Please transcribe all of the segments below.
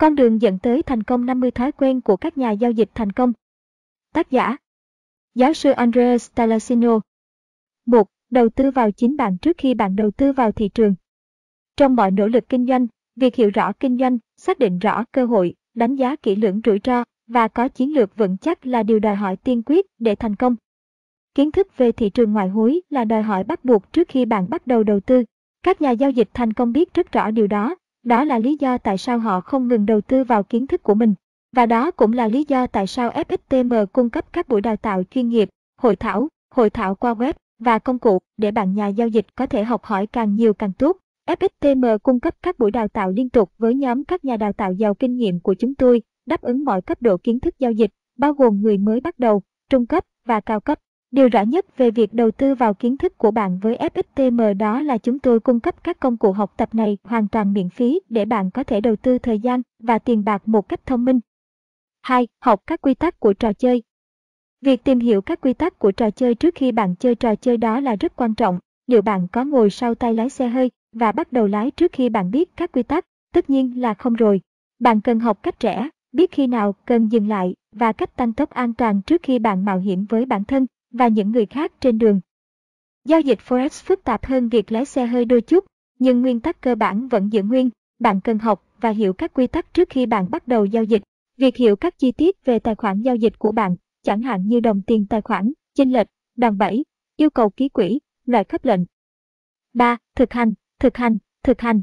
Con đường dẫn tới thành công 50 thói quen của các nhà giao dịch thành công. Tác giả Giáo sư Andreas Talasino 1. Đầu tư vào chính bạn trước khi bạn đầu tư vào thị trường. Trong mọi nỗ lực kinh doanh, việc hiểu rõ kinh doanh, xác định rõ cơ hội, đánh giá kỹ lưỡng rủi ro và có chiến lược vững chắc là điều đòi hỏi tiên quyết để thành công. Kiến thức về thị trường ngoại hối là đòi hỏi bắt buộc trước khi bạn bắt đầu đầu tư. Các nhà giao dịch thành công biết rất rõ điều đó, đó là lý do tại sao họ không ngừng đầu tư vào kiến thức của mình. Và đó cũng là lý do tại sao FXTM cung cấp các buổi đào tạo chuyên nghiệp, hội thảo, hội thảo qua web và công cụ để bạn nhà giao dịch có thể học hỏi càng nhiều càng tốt. FXTM cung cấp các buổi đào tạo liên tục với nhóm các nhà đào tạo giàu kinh nghiệm của chúng tôi, đáp ứng mọi cấp độ kiến thức giao dịch, bao gồm người mới bắt đầu, trung cấp và cao cấp. Điều rõ nhất về việc đầu tư vào kiến thức của bạn với FXTM đó là chúng tôi cung cấp các công cụ học tập này hoàn toàn miễn phí để bạn có thể đầu tư thời gian và tiền bạc một cách thông minh. 2. Học các quy tắc của trò chơi. Việc tìm hiểu các quy tắc của trò chơi trước khi bạn chơi trò chơi đó là rất quan trọng. Liệu bạn có ngồi sau tay lái xe hơi và bắt đầu lái trước khi bạn biết các quy tắc? Tất nhiên là không rồi. Bạn cần học cách trẻ, biết khi nào cần dừng lại và cách tăng tốc an toàn trước khi bạn mạo hiểm với bản thân và những người khác trên đường. Giao dịch Forex phức tạp hơn việc lái xe hơi đôi chút, nhưng nguyên tắc cơ bản vẫn giữ nguyên. Bạn cần học và hiểu các quy tắc trước khi bạn bắt đầu giao dịch. Việc hiểu các chi tiết về tài khoản giao dịch của bạn, chẳng hạn như đồng tiền tài khoản, chênh lệch, đòn bẩy, yêu cầu ký quỹ, loại khớp lệnh. 3. Thực hành, thực hành, thực hành.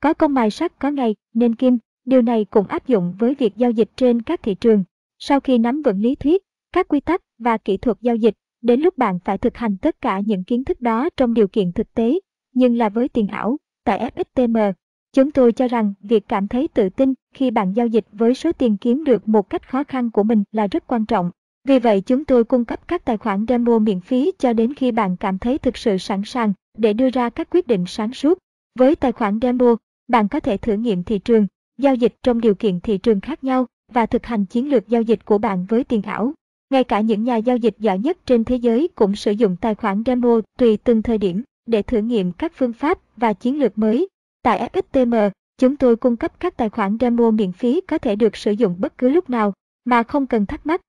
Có công mài sắt có ngày, nên kim, điều này cũng áp dụng với việc giao dịch trên các thị trường. Sau khi nắm vững lý thuyết, các quy tắc và kỹ thuật giao dịch, đến lúc bạn phải thực hành tất cả những kiến thức đó trong điều kiện thực tế, nhưng là với tiền ảo, tại FXTM. Chúng tôi cho rằng việc cảm thấy tự tin khi bạn giao dịch với số tiền kiếm được một cách khó khăn của mình là rất quan trọng. Vì vậy chúng tôi cung cấp các tài khoản demo miễn phí cho đến khi bạn cảm thấy thực sự sẵn sàng để đưa ra các quyết định sáng suốt. Với tài khoản demo, bạn có thể thử nghiệm thị trường, giao dịch trong điều kiện thị trường khác nhau và thực hành chiến lược giao dịch của bạn với tiền ảo. Ngay cả những nhà giao dịch giỏi nhất trên thế giới cũng sử dụng tài khoản demo tùy từng thời điểm để thử nghiệm các phương pháp và chiến lược mới. Tại FXTM, chúng tôi cung cấp các tài khoản demo miễn phí có thể được sử dụng bất cứ lúc nào mà không cần thắc mắc.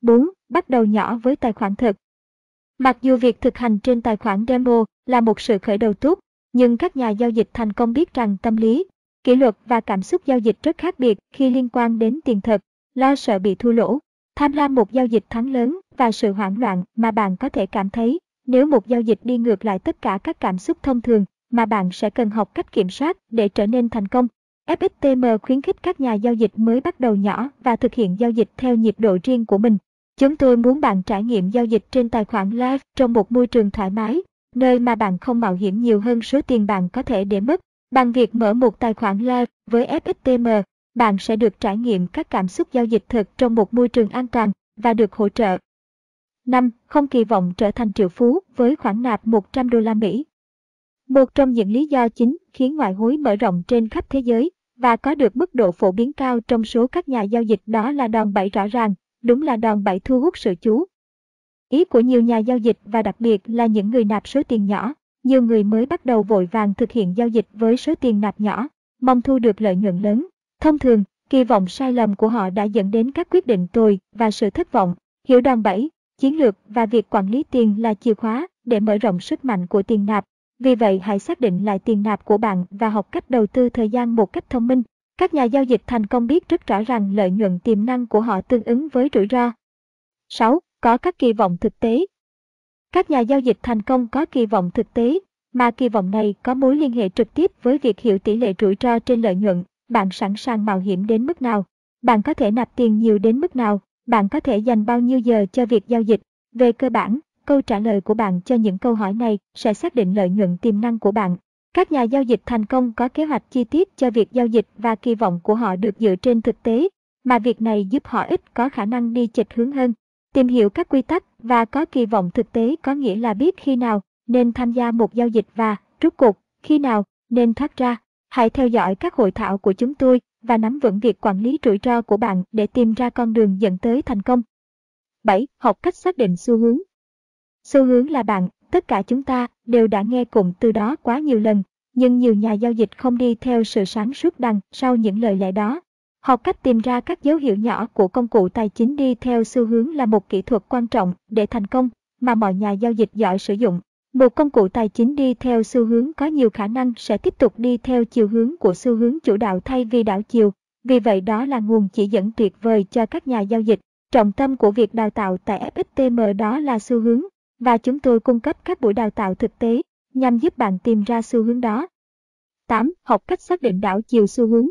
4. Bắt đầu nhỏ với tài khoản thực. Mặc dù việc thực hành trên tài khoản demo là một sự khởi đầu tốt, nhưng các nhà giao dịch thành công biết rằng tâm lý, kỷ luật và cảm xúc giao dịch rất khác biệt khi liên quan đến tiền thật, lo sợ bị thua lỗ, tham lam một giao dịch thắng lớn và sự hoảng loạn mà bạn có thể cảm thấy nếu một giao dịch đi ngược lại tất cả các cảm xúc thông thường mà bạn sẽ cần học cách kiểm soát để trở nên thành công. FXTM khuyến khích các nhà giao dịch mới bắt đầu nhỏ và thực hiện giao dịch theo nhịp độ riêng của mình. Chúng tôi muốn bạn trải nghiệm giao dịch trên tài khoản live trong một môi trường thoải mái, nơi mà bạn không mạo hiểm nhiều hơn số tiền bạn có thể để mất. Bằng việc mở một tài khoản live với FXTM, bạn sẽ được trải nghiệm các cảm xúc giao dịch thực trong một môi trường an toàn và được hỗ trợ. 5. Không kỳ vọng trở thành triệu phú với khoản nạp 100 đô la Mỹ. Một trong những lý do chính khiến ngoại hối mở rộng trên khắp thế giới và có được mức độ phổ biến cao trong số các nhà giao dịch đó là đòn bẩy rõ ràng, đúng là đòn bẩy thu hút sự chú. Ý của nhiều nhà giao dịch và đặc biệt là những người nạp số tiền nhỏ, nhiều người mới bắt đầu vội vàng thực hiện giao dịch với số tiền nạp nhỏ, mong thu được lợi nhuận lớn. Thông thường, kỳ vọng sai lầm của họ đã dẫn đến các quyết định tồi và sự thất vọng. Hiểu đòn bẩy, chiến lược và việc quản lý tiền là chìa khóa để mở rộng sức mạnh của tiền nạp. Vì vậy hãy xác định lại tiền nạp của bạn và học cách đầu tư thời gian một cách thông minh. Các nhà giao dịch thành công biết rất rõ rằng lợi nhuận tiềm năng của họ tương ứng với rủi ro. 6. Có các kỳ vọng thực tế. Các nhà giao dịch thành công có kỳ vọng thực tế, mà kỳ vọng này có mối liên hệ trực tiếp với việc hiểu tỷ lệ rủi ro trên lợi nhuận bạn sẵn sàng mạo hiểm đến mức nào? Bạn có thể nạp tiền nhiều đến mức nào? Bạn có thể dành bao nhiêu giờ cho việc giao dịch? Về cơ bản, câu trả lời của bạn cho những câu hỏi này sẽ xác định lợi nhuận tiềm năng của bạn. Các nhà giao dịch thành công có kế hoạch chi tiết cho việc giao dịch và kỳ vọng của họ được dựa trên thực tế, mà việc này giúp họ ít có khả năng đi chệch hướng hơn. Tìm hiểu các quy tắc và có kỳ vọng thực tế có nghĩa là biết khi nào nên tham gia một giao dịch và, rút cuộc, khi nào nên thoát ra. Hãy theo dõi các hội thảo của chúng tôi và nắm vững việc quản lý rủi ro của bạn để tìm ra con đường dẫn tới thành công. 7. Học cách xác định xu hướng. Xu hướng là bạn, tất cả chúng ta đều đã nghe cụm từ đó quá nhiều lần, nhưng nhiều nhà giao dịch không đi theo sự sáng suốt đằng sau những lời lẽ đó. Học cách tìm ra các dấu hiệu nhỏ của công cụ tài chính đi theo xu hướng là một kỹ thuật quan trọng để thành công mà mọi nhà giao dịch giỏi sử dụng. Một công cụ tài chính đi theo xu hướng có nhiều khả năng sẽ tiếp tục đi theo chiều hướng của xu hướng chủ đạo thay vì đảo chiều. Vì vậy đó là nguồn chỉ dẫn tuyệt vời cho các nhà giao dịch. Trọng tâm của việc đào tạo tại FXTM đó là xu hướng, và chúng tôi cung cấp các buổi đào tạo thực tế nhằm giúp bạn tìm ra xu hướng đó. 8. Học cách xác định đảo chiều xu hướng.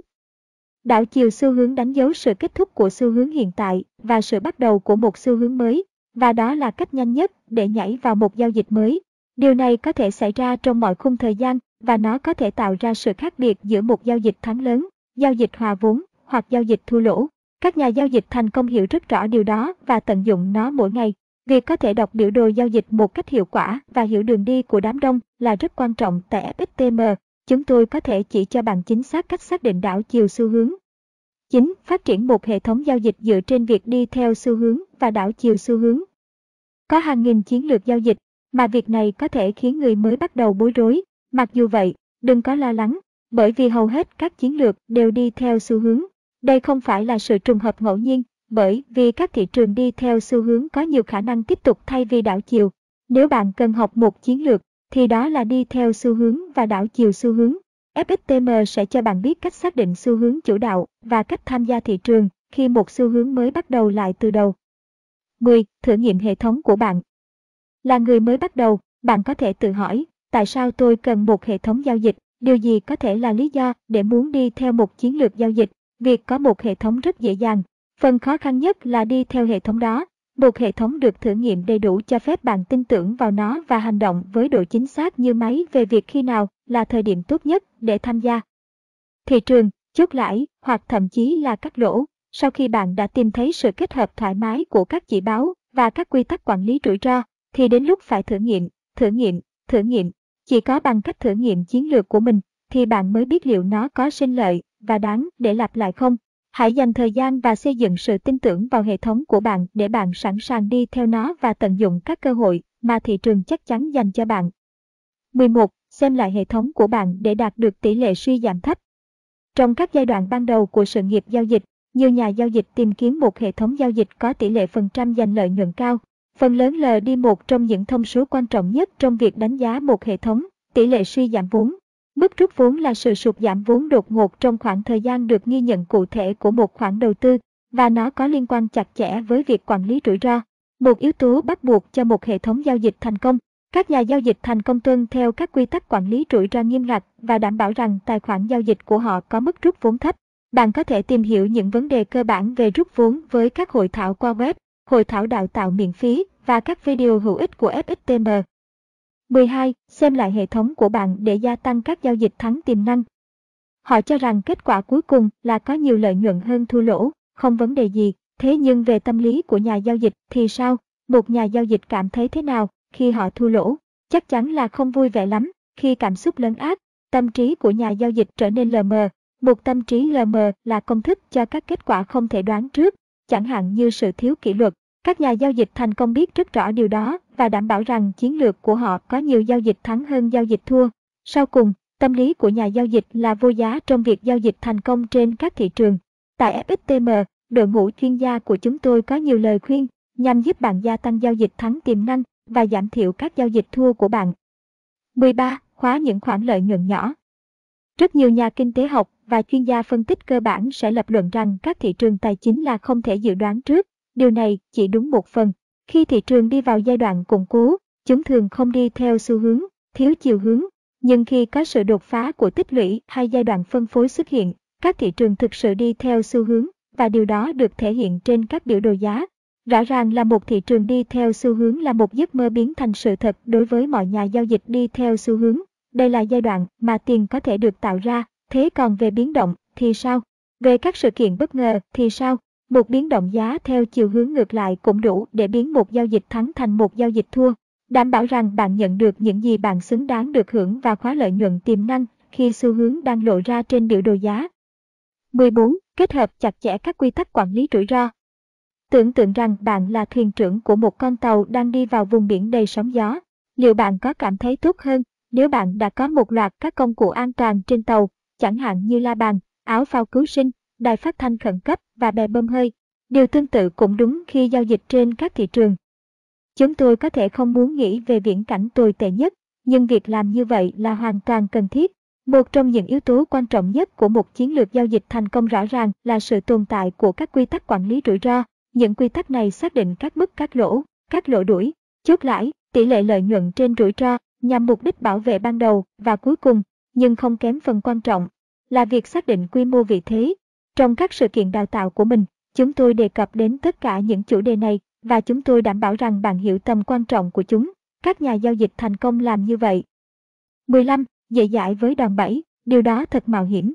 Đảo chiều xu hướng đánh dấu sự kết thúc của xu hướng hiện tại và sự bắt đầu của một xu hướng mới, và đó là cách nhanh nhất để nhảy vào một giao dịch mới. Điều này có thể xảy ra trong mọi khung thời gian và nó có thể tạo ra sự khác biệt giữa một giao dịch thắng lớn, giao dịch hòa vốn hoặc giao dịch thua lỗ. Các nhà giao dịch thành công hiểu rất rõ điều đó và tận dụng nó mỗi ngày. Việc có thể đọc biểu đồ giao dịch một cách hiệu quả và hiểu đường đi của đám đông là rất quan trọng tại FXTM. Chúng tôi có thể chỉ cho bạn chính xác cách xác định đảo chiều xu hướng. 9. Phát triển một hệ thống giao dịch dựa trên việc đi theo xu hướng và đảo chiều xu hướng. Có hàng nghìn chiến lược giao dịch, mà việc này có thể khiến người mới bắt đầu bối rối. Mặc dù vậy, đừng có lo lắng, bởi vì hầu hết các chiến lược đều đi theo xu hướng. Đây không phải là sự trùng hợp ngẫu nhiên, bởi vì các thị trường đi theo xu hướng có nhiều khả năng tiếp tục thay vì đảo chiều. Nếu bạn cần học một chiến lược, thì đó là đi theo xu hướng và đảo chiều xu hướng. FXTM sẽ cho bạn biết cách xác định xu hướng chủ đạo và cách tham gia thị trường khi một xu hướng mới bắt đầu lại từ đầu. 10. Thử nghiệm hệ thống của bạn. Là người mới bắt đầu, bạn có thể tự hỏi, tại sao tôi cần một hệ thống giao dịch? Điều gì có thể là lý do để muốn đi theo một chiến lược giao dịch? Việc có một hệ thống rất dễ dàng. Phần khó khăn nhất là đi theo hệ thống đó. Một hệ thống được thử nghiệm đầy đủ cho phép bạn tin tưởng vào nó và hành động với độ chính xác như máy về việc khi nào là thời điểm tốt nhất để tham gia. Thị trường, chốt lãi hoặc thậm chí là cắt lỗ. Sau khi bạn đã tìm thấy sự kết hợp thoải mái của các chỉ báo và các quy tắc quản lý rủi ro, thì đến lúc phải thử nghiệm, thử nghiệm, thử nghiệm. Chỉ có bằng cách thử nghiệm chiến lược của mình thì bạn mới biết liệu nó có sinh lợi và đáng để lặp lại không. Hãy dành thời gian và xây dựng sự tin tưởng vào hệ thống của bạn để bạn sẵn sàng đi theo nó và tận dụng các cơ hội mà thị trường chắc chắn dành cho bạn. 11. Xem lại hệ thống của bạn để đạt được tỷ lệ suy giảm thấp. Trong các giai đoạn ban đầu của sự nghiệp giao dịch, nhiều nhà giao dịch tìm kiếm một hệ thống giao dịch có tỷ lệ phần trăm giành lợi nhuận cao. Phần lớn L đi một trong những thông số quan trọng nhất trong việc đánh giá một hệ thống, tỷ lệ suy giảm vốn. Mức rút vốn là sự sụt giảm vốn đột ngột trong khoảng thời gian được ghi nhận cụ thể của một khoản đầu tư, và nó có liên quan chặt chẽ với việc quản lý rủi ro. Một yếu tố bắt buộc cho một hệ thống giao dịch thành công. Các nhà giao dịch thành công tuân theo các quy tắc quản lý rủi ro nghiêm ngặt và đảm bảo rằng tài khoản giao dịch của họ có mức rút vốn thấp. Bạn có thể tìm hiểu những vấn đề cơ bản về rút vốn với các hội thảo qua web, hội thảo đào tạo miễn phí và các video hữu ích của FXTM. 12. Xem lại hệ thống của bạn để gia tăng các giao dịch thắng tiềm năng. Họ cho rằng kết quả cuối cùng là có nhiều lợi nhuận hơn thua lỗ, không vấn đề gì. Thế nhưng về tâm lý của nhà giao dịch thì sao? Một nhà giao dịch cảm thấy thế nào khi họ thua lỗ? Chắc chắn là không vui vẻ lắm. Khi cảm xúc lớn ác, tâm trí của nhà giao dịch trở nên lờ mờ. Một tâm trí lờ mờ là công thức cho các kết quả không thể đoán trước, chẳng hạn như sự thiếu kỷ luật, các nhà giao dịch thành công biết rất rõ điều đó và đảm bảo rằng chiến lược của họ có nhiều giao dịch thắng hơn giao dịch thua. Sau cùng, tâm lý của nhà giao dịch là vô giá trong việc giao dịch thành công trên các thị trường. Tại FXTM, đội ngũ chuyên gia của chúng tôi có nhiều lời khuyên nhằm giúp bạn gia tăng giao dịch thắng tiềm năng và giảm thiểu các giao dịch thua của bạn. 13. Khóa những khoản lợi nhuận nhỏ. Rất nhiều nhà kinh tế học và chuyên gia phân tích cơ bản sẽ lập luận rằng các thị trường tài chính là không thể dự đoán trước Điều này chỉ đúng một phần. Khi thị trường đi vào giai đoạn củng cố, chúng thường không đi theo xu hướng, thiếu chiều hướng. Nhưng khi có sự đột phá của tích lũy hay giai đoạn phân phối xuất hiện, các thị trường thực sự đi theo xu hướng và điều đó được thể hiện trên các biểu đồ giá. Rõ ràng là một thị trường đi theo xu hướng là một giấc mơ biến thành sự thật đối với mọi nhà giao dịch đi theo xu hướng. Đây là giai đoạn mà tiền có thể được tạo ra, thế còn về biến động thì sao? Về các sự kiện bất ngờ thì sao? Một biến động giá theo chiều hướng ngược lại cũng đủ để biến một giao dịch thắng thành một giao dịch thua. Đảm bảo rằng bạn nhận được những gì bạn xứng đáng được hưởng và khóa lợi nhuận tiềm năng khi xu hướng đang lộ ra trên biểu đồ giá. 14. Kết hợp chặt chẽ các quy tắc quản lý rủi ro. Tưởng tượng rằng bạn là thuyền trưởng của một con tàu đang đi vào vùng biển đầy sóng gió. Liệu bạn có cảm thấy tốt hơn nếu bạn đã có một loạt các công cụ an toàn trên tàu, chẳng hạn như la bàn, áo phao cứu sinh, đài phát thanh khẩn cấp và bè bơm hơi, điều tương tự cũng đúng khi giao dịch trên các thị trường. Chúng tôi có thể không muốn nghĩ về viễn cảnh tồi tệ nhất, nhưng việc làm như vậy là hoàn toàn cần thiết. Một trong những yếu tố quan trọng nhất của một chiến lược giao dịch thành công rõ ràng là sự tồn tại của các quy tắc quản lý rủi ro. Những quy tắc này xác định các mức các lỗ, các lỗ đuổi, chốt lãi, tỷ lệ lợi nhuận trên rủi ro nhằm mục đích bảo vệ ban đầu và cuối cùng, nhưng không kém phần quan trọng, là việc xác định quy mô vị thế. Trong các sự kiện đào tạo của mình, chúng tôi đề cập đến tất cả những chủ đề này và chúng tôi đảm bảo rằng bạn hiểu tầm quan trọng của chúng. Các nhà giao dịch thành công làm như vậy. 15. Dễ dãi với đòn bẩy, điều đó thật mạo hiểm.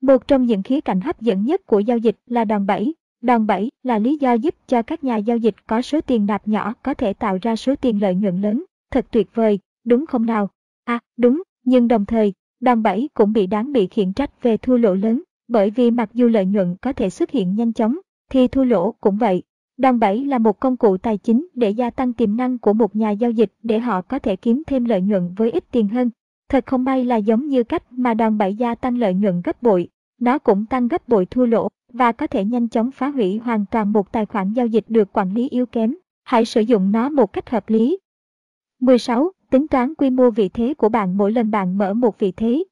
Một trong những khía cạnh hấp dẫn nhất của giao dịch là đòn bẩy. Đòn bẩy là lý do giúp cho các nhà giao dịch có số tiền nạp nhỏ có thể tạo ra số tiền lợi nhuận lớn. Thật tuyệt vời, đúng không nào? À, đúng, nhưng đồng thời, đòn bẩy cũng bị đáng bị khiển trách về thua lỗ lớn, bởi vì mặc dù lợi nhuận có thể xuất hiện nhanh chóng, thì thua lỗ cũng vậy. Đòn bẩy là một công cụ tài chính để gia tăng tiềm năng của một nhà giao dịch để họ có thể kiếm thêm lợi nhuận với ít tiền hơn. Thật không may là giống như cách mà đòn bẩy gia tăng lợi nhuận gấp bội, nó cũng tăng gấp bội thua lỗ và có thể nhanh chóng phá hủy hoàn toàn một tài khoản giao dịch được quản lý yếu kém. Hãy sử dụng nó một cách hợp lý. 16. Tính toán quy mô vị thế của bạn mỗi lần bạn mở một vị thế.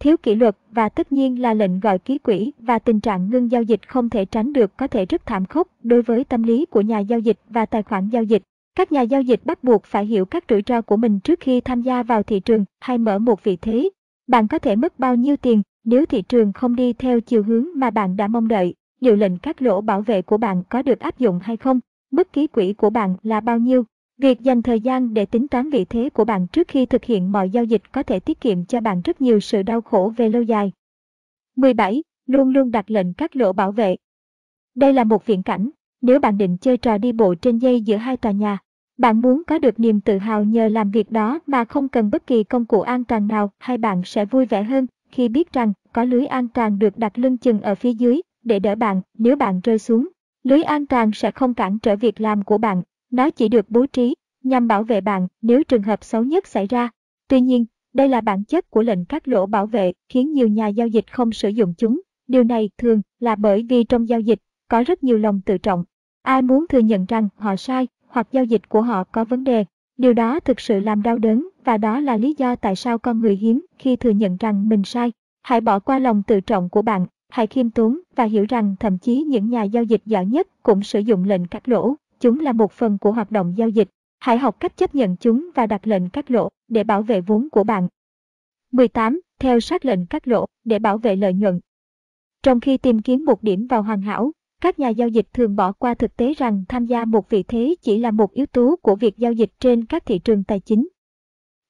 Thiếu kỷ luật và tất nhiên là lệnh gọi ký quỹ và tình trạng ngưng giao dịch không thể tránh được có thể rất thảm khốc đối với tâm lý của nhà giao dịch và tài khoản giao dịch. Các nhà giao dịch bắt buộc phải hiểu các rủi ro của mình trước khi tham gia vào thị trường hay mở một vị thế. Bạn có thể mất bao nhiêu tiền nếu thị trường không đi theo chiều hướng mà bạn đã mong đợi. Liệu lệnh các lỗ bảo vệ của bạn có được áp dụng hay không? Mức ký quỹ của bạn là bao nhiêu? Việc dành thời gian để tính toán vị thế của bạn trước khi thực hiện mọi giao dịch có thể tiết kiệm cho bạn rất nhiều sự đau khổ về lâu dài. 17. Luôn luôn đặt lệnh các lỗ bảo vệ. Đây là một viễn cảnh, nếu bạn định chơi trò đi bộ trên dây giữa hai tòa nhà, bạn muốn có được niềm tự hào nhờ làm việc đó mà không cần bất kỳ công cụ an toàn nào hay bạn sẽ vui vẻ hơn khi biết rằng có lưới an toàn được đặt lưng chừng ở phía dưới để đỡ bạn nếu bạn rơi xuống. Lưới an toàn sẽ không cản trở việc làm của bạn nó chỉ được bố trí nhằm bảo vệ bạn nếu trường hợp xấu nhất xảy ra. Tuy nhiên, đây là bản chất của lệnh cắt lỗ bảo vệ khiến nhiều nhà giao dịch không sử dụng chúng. Điều này thường là bởi vì trong giao dịch có rất nhiều lòng tự trọng. Ai muốn thừa nhận rằng họ sai hoặc giao dịch của họ có vấn đề. Điều đó thực sự làm đau đớn và đó là lý do tại sao con người hiếm khi thừa nhận rằng mình sai. Hãy bỏ qua lòng tự trọng của bạn, hãy khiêm tốn và hiểu rằng thậm chí những nhà giao dịch giỏi nhất cũng sử dụng lệnh cắt lỗ. Chúng là một phần của hoạt động giao dịch. Hãy học cách chấp nhận chúng và đặt lệnh cắt lỗ để bảo vệ vốn của bạn. 18. Theo sát lệnh cắt lỗ để bảo vệ lợi nhuận. Trong khi tìm kiếm một điểm vào hoàn hảo, các nhà giao dịch thường bỏ qua thực tế rằng tham gia một vị thế chỉ là một yếu tố của việc giao dịch trên các thị trường tài chính.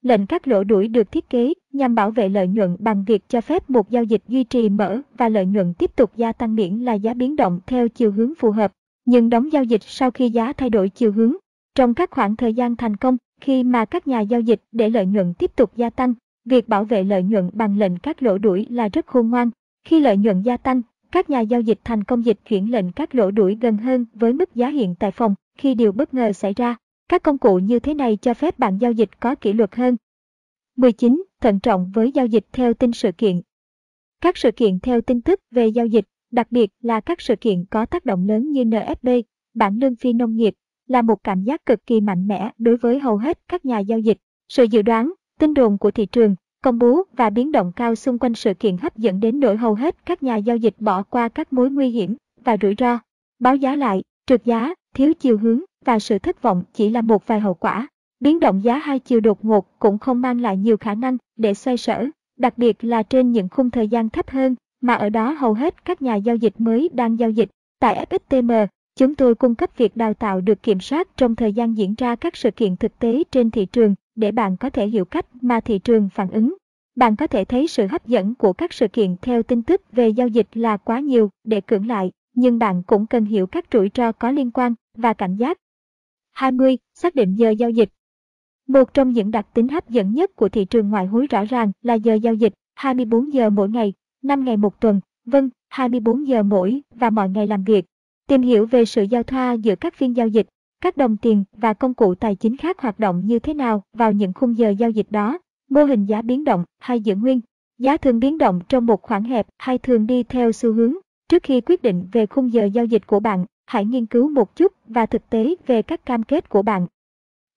Lệnh cắt lỗ đuổi được thiết kế nhằm bảo vệ lợi nhuận bằng việc cho phép một giao dịch duy trì mở và lợi nhuận tiếp tục gia tăng miễn là giá biến động theo chiều hướng phù hợp nhưng đóng giao dịch sau khi giá thay đổi chiều hướng. Trong các khoảng thời gian thành công, khi mà các nhà giao dịch để lợi nhuận tiếp tục gia tăng, việc bảo vệ lợi nhuận bằng lệnh các lỗ đuổi là rất khôn ngoan. Khi lợi nhuận gia tăng, các nhà giao dịch thành công dịch chuyển lệnh các lỗ đuổi gần hơn với mức giá hiện tại phòng khi điều bất ngờ xảy ra. Các công cụ như thế này cho phép bạn giao dịch có kỷ luật hơn. 19. Thận trọng với giao dịch theo tin sự kiện. Các sự kiện theo tin tức về giao dịch đặc biệt là các sự kiện có tác động lớn như NFP, bản lương phi nông nghiệp, là một cảm giác cực kỳ mạnh mẽ đối với hầu hết các nhà giao dịch. Sự dự đoán, tin đồn của thị trường, công bố và biến động cao xung quanh sự kiện hấp dẫn đến nỗi hầu hết các nhà giao dịch bỏ qua các mối nguy hiểm và rủi ro. Báo giá lại, trượt giá, thiếu chiều hướng và sự thất vọng chỉ là một vài hậu quả. Biến động giá hai chiều đột ngột cũng không mang lại nhiều khả năng để xoay sở, đặc biệt là trên những khung thời gian thấp hơn mà ở đó hầu hết các nhà giao dịch mới đang giao dịch. Tại FXTM, chúng tôi cung cấp việc đào tạo được kiểm soát trong thời gian diễn ra các sự kiện thực tế trên thị trường để bạn có thể hiểu cách mà thị trường phản ứng. Bạn có thể thấy sự hấp dẫn của các sự kiện theo tin tức về giao dịch là quá nhiều để cưỡng lại, nhưng bạn cũng cần hiểu các rủi ro có liên quan và cảnh giác. 20. Xác định giờ giao dịch Một trong những đặc tính hấp dẫn nhất của thị trường ngoại hối rõ ràng là giờ giao dịch 24 giờ mỗi ngày 5 ngày một tuần, vâng, 24 giờ mỗi và mọi ngày làm việc. Tìm hiểu về sự giao thoa giữa các phiên giao dịch, các đồng tiền và công cụ tài chính khác hoạt động như thế nào vào những khung giờ giao dịch đó. Mô hình giá biến động hay giữ nguyên. Giá thường biến động trong một khoảng hẹp hay thường đi theo xu hướng. Trước khi quyết định về khung giờ giao dịch của bạn, hãy nghiên cứu một chút và thực tế về các cam kết của bạn.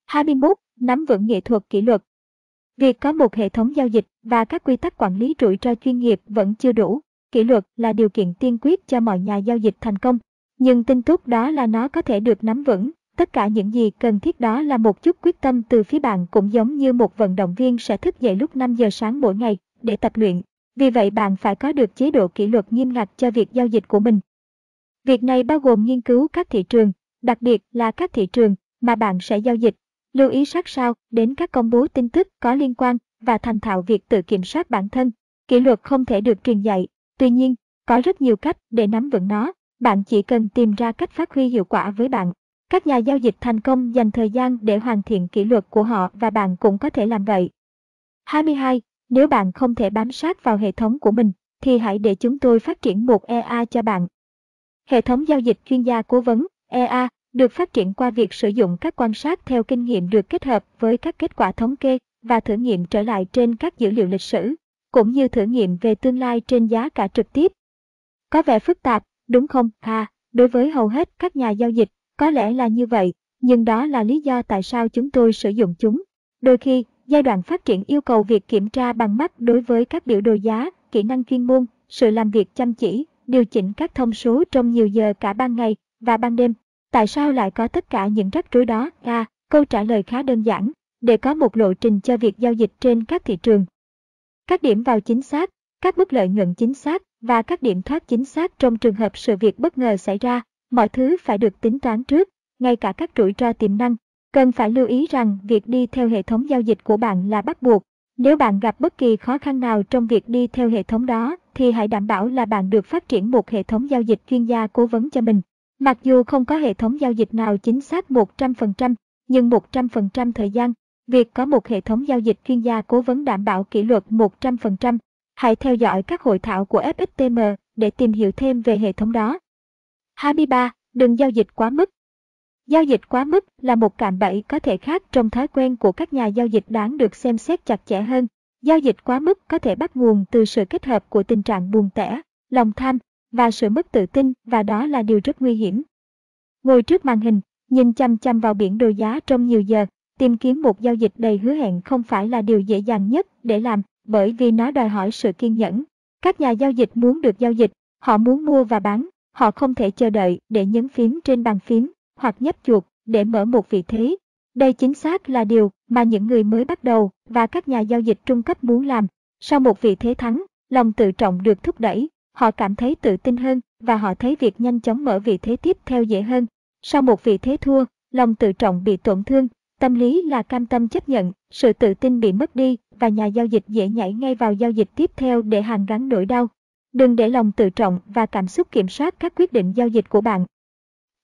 21. Nắm vững nghệ thuật kỷ luật. Việc có một hệ thống giao dịch và các quy tắc quản lý rủi ro chuyên nghiệp vẫn chưa đủ. Kỷ luật là điều kiện tiên quyết cho mọi nhà giao dịch thành công. Nhưng tin tốt đó là nó có thể được nắm vững. Tất cả những gì cần thiết đó là một chút quyết tâm từ phía bạn cũng giống như một vận động viên sẽ thức dậy lúc 5 giờ sáng mỗi ngày để tập luyện. Vì vậy bạn phải có được chế độ kỷ luật nghiêm ngặt cho việc giao dịch của mình. Việc này bao gồm nghiên cứu các thị trường, đặc biệt là các thị trường mà bạn sẽ giao dịch, lưu ý sát sao đến các công bố tin tức có liên quan và thành thạo việc tự kiểm soát bản thân. Kỷ luật không thể được truyền dạy, tuy nhiên, có rất nhiều cách để nắm vững nó, bạn chỉ cần tìm ra cách phát huy hiệu quả với bạn. Các nhà giao dịch thành công dành thời gian để hoàn thiện kỷ luật của họ và bạn cũng có thể làm vậy. 22. Nếu bạn không thể bám sát vào hệ thống của mình, thì hãy để chúng tôi phát triển một EA cho bạn. Hệ thống giao dịch chuyên gia cố vấn EA được phát triển qua việc sử dụng các quan sát theo kinh nghiệm được kết hợp với các kết quả thống kê và thử nghiệm trở lại trên các dữ liệu lịch sử, cũng như thử nghiệm về tương lai trên giá cả trực tiếp. Có vẻ phức tạp, đúng không? À, đối với hầu hết các nhà giao dịch, có lẽ là như vậy, nhưng đó là lý do tại sao chúng tôi sử dụng chúng. Đôi khi, giai đoạn phát triển yêu cầu việc kiểm tra bằng mắt đối với các biểu đồ giá, kỹ năng chuyên môn, sự làm việc chăm chỉ, điều chỉnh các thông số trong nhiều giờ cả ban ngày và ban đêm. Tại sao lại có tất cả những rắc rối đó? À, câu trả lời khá đơn giản, để có một lộ trình cho việc giao dịch trên các thị trường. Các điểm vào chính xác, các mức lợi nhuận chính xác và các điểm thoát chính xác trong trường hợp sự việc bất ngờ xảy ra, mọi thứ phải được tính toán trước, ngay cả các rủi ro tiềm năng. Cần phải lưu ý rằng việc đi theo hệ thống giao dịch của bạn là bắt buộc. Nếu bạn gặp bất kỳ khó khăn nào trong việc đi theo hệ thống đó, thì hãy đảm bảo là bạn được phát triển một hệ thống giao dịch chuyên gia cố vấn cho mình. Mặc dù không có hệ thống giao dịch nào chính xác 100%, nhưng 100% thời gian, việc có một hệ thống giao dịch chuyên gia cố vấn đảm bảo kỷ luật 100%. Hãy theo dõi các hội thảo của FXTM để tìm hiểu thêm về hệ thống đó. 23. Đừng giao dịch quá mức. Giao dịch quá mức là một cạm bẫy có thể khác trong thói quen của các nhà giao dịch đáng được xem xét chặt chẽ hơn. Giao dịch quá mức có thể bắt nguồn từ sự kết hợp của tình trạng buồn tẻ, lòng tham và sự mất tự tin và đó là điều rất nguy hiểm. Ngồi trước màn hình, nhìn chăm chăm vào biển đồ giá trong nhiều giờ, tìm kiếm một giao dịch đầy hứa hẹn không phải là điều dễ dàng nhất để làm bởi vì nó đòi hỏi sự kiên nhẫn. Các nhà giao dịch muốn được giao dịch, họ muốn mua và bán, họ không thể chờ đợi để nhấn phím trên bàn phím hoặc nhấp chuột để mở một vị thế. Đây chính xác là điều mà những người mới bắt đầu và các nhà giao dịch trung cấp muốn làm. Sau một vị thế thắng, lòng tự trọng được thúc đẩy, họ cảm thấy tự tin hơn và họ thấy việc nhanh chóng mở vị thế tiếp theo dễ hơn. Sau một vị thế thua, lòng tự trọng bị tổn thương, tâm lý là cam tâm chấp nhận, sự tự tin bị mất đi và nhà giao dịch dễ nhảy ngay vào giao dịch tiếp theo để hàn gắn nỗi đau. Đừng để lòng tự trọng và cảm xúc kiểm soát các quyết định giao dịch của bạn.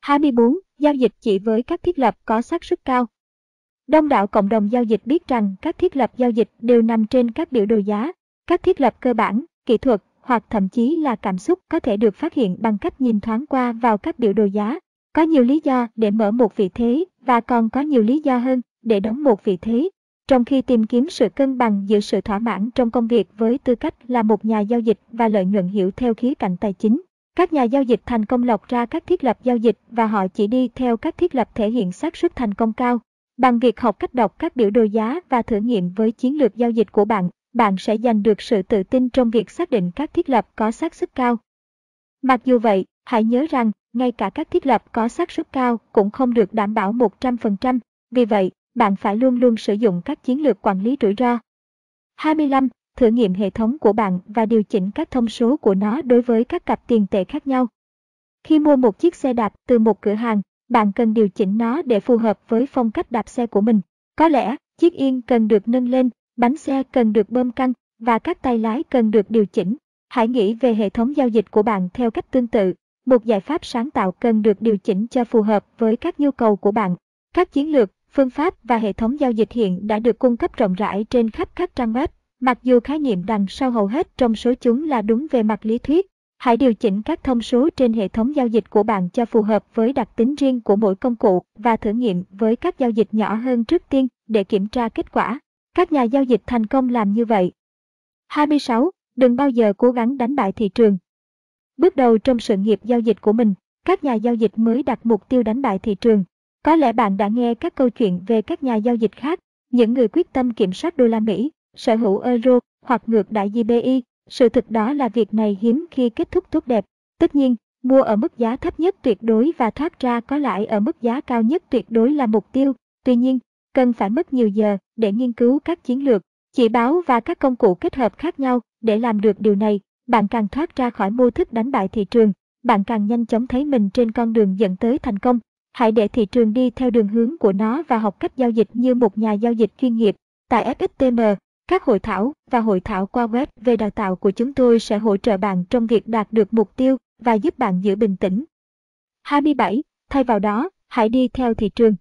24. Giao dịch chỉ với các thiết lập có xác suất cao. Đông đảo cộng đồng giao dịch biết rằng các thiết lập giao dịch đều nằm trên các biểu đồ giá. Các thiết lập cơ bản, kỹ thuật hoặc thậm chí là cảm xúc có thể được phát hiện bằng cách nhìn thoáng qua vào các biểu đồ giá. Có nhiều lý do để mở một vị thế và còn có nhiều lý do hơn để đóng một vị thế. Trong khi tìm kiếm sự cân bằng giữa sự thỏa mãn trong công việc với tư cách là một nhà giao dịch và lợi nhuận hiểu theo khía cạnh tài chính, các nhà giao dịch thành công lọc ra các thiết lập giao dịch và họ chỉ đi theo các thiết lập thể hiện xác suất thành công cao. Bằng việc học cách đọc các biểu đồ giá và thử nghiệm với chiến lược giao dịch của bạn, bạn sẽ giành được sự tự tin trong việc xác định các thiết lập có xác suất cao. Mặc dù vậy, hãy nhớ rằng, ngay cả các thiết lập có xác suất cao cũng không được đảm bảo 100%, vì vậy, bạn phải luôn luôn sử dụng các chiến lược quản lý rủi ro. 25. Thử nghiệm hệ thống của bạn và điều chỉnh các thông số của nó đối với các cặp tiền tệ khác nhau. Khi mua một chiếc xe đạp từ một cửa hàng, bạn cần điều chỉnh nó để phù hợp với phong cách đạp xe của mình. Có lẽ, chiếc yên cần được nâng lên, bánh xe cần được bơm căng và các tay lái cần được điều chỉnh. Hãy nghĩ về hệ thống giao dịch của bạn theo cách tương tự. Một giải pháp sáng tạo cần được điều chỉnh cho phù hợp với các nhu cầu của bạn. Các chiến lược, phương pháp và hệ thống giao dịch hiện đã được cung cấp rộng rãi trên khắp các trang web. Mặc dù khái niệm đằng sau hầu hết trong số chúng là đúng về mặt lý thuyết, hãy điều chỉnh các thông số trên hệ thống giao dịch của bạn cho phù hợp với đặc tính riêng của mỗi công cụ và thử nghiệm với các giao dịch nhỏ hơn trước tiên để kiểm tra kết quả. Các nhà giao dịch thành công làm như vậy. 26. Đừng bao giờ cố gắng đánh bại thị trường. Bước đầu trong sự nghiệp giao dịch của mình, các nhà giao dịch mới đặt mục tiêu đánh bại thị trường. Có lẽ bạn đã nghe các câu chuyện về các nhà giao dịch khác, những người quyết tâm kiểm soát đô la Mỹ, sở hữu euro hoặc ngược đại GBI. Sự thực đó là việc này hiếm khi kết thúc tốt đẹp. Tất nhiên, mua ở mức giá thấp nhất tuyệt đối và thoát ra có lãi ở mức giá cao nhất tuyệt đối là mục tiêu. Tuy nhiên, cần phải mất nhiều giờ để nghiên cứu các chiến lược, chỉ báo và các công cụ kết hợp khác nhau để làm được điều này. Bạn càng thoát ra khỏi mô thức đánh bại thị trường, bạn càng nhanh chóng thấy mình trên con đường dẫn tới thành công. Hãy để thị trường đi theo đường hướng của nó và học cách giao dịch như một nhà giao dịch chuyên nghiệp. Tại FXTM, các hội thảo và hội thảo qua web về đào tạo của chúng tôi sẽ hỗ trợ bạn trong việc đạt được mục tiêu và giúp bạn giữ bình tĩnh. 27. Thay vào đó, hãy đi theo thị trường.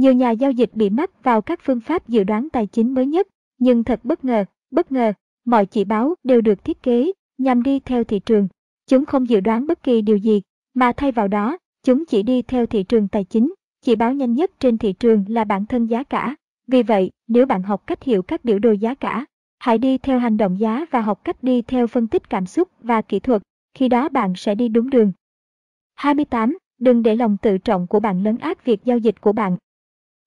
Nhiều nhà giao dịch bị mắc vào các phương pháp dự đoán tài chính mới nhất, nhưng thật bất ngờ, bất ngờ, mọi chỉ báo đều được thiết kế nhằm đi theo thị trường. Chúng không dự đoán bất kỳ điều gì, mà thay vào đó, chúng chỉ đi theo thị trường tài chính. Chỉ báo nhanh nhất trên thị trường là bản thân giá cả. Vì vậy, nếu bạn học cách hiểu các biểu đồ giá cả, hãy đi theo hành động giá và học cách đi theo phân tích cảm xúc và kỹ thuật, khi đó bạn sẽ đi đúng đường. 28. Đừng để lòng tự trọng của bạn lấn át việc giao dịch của bạn.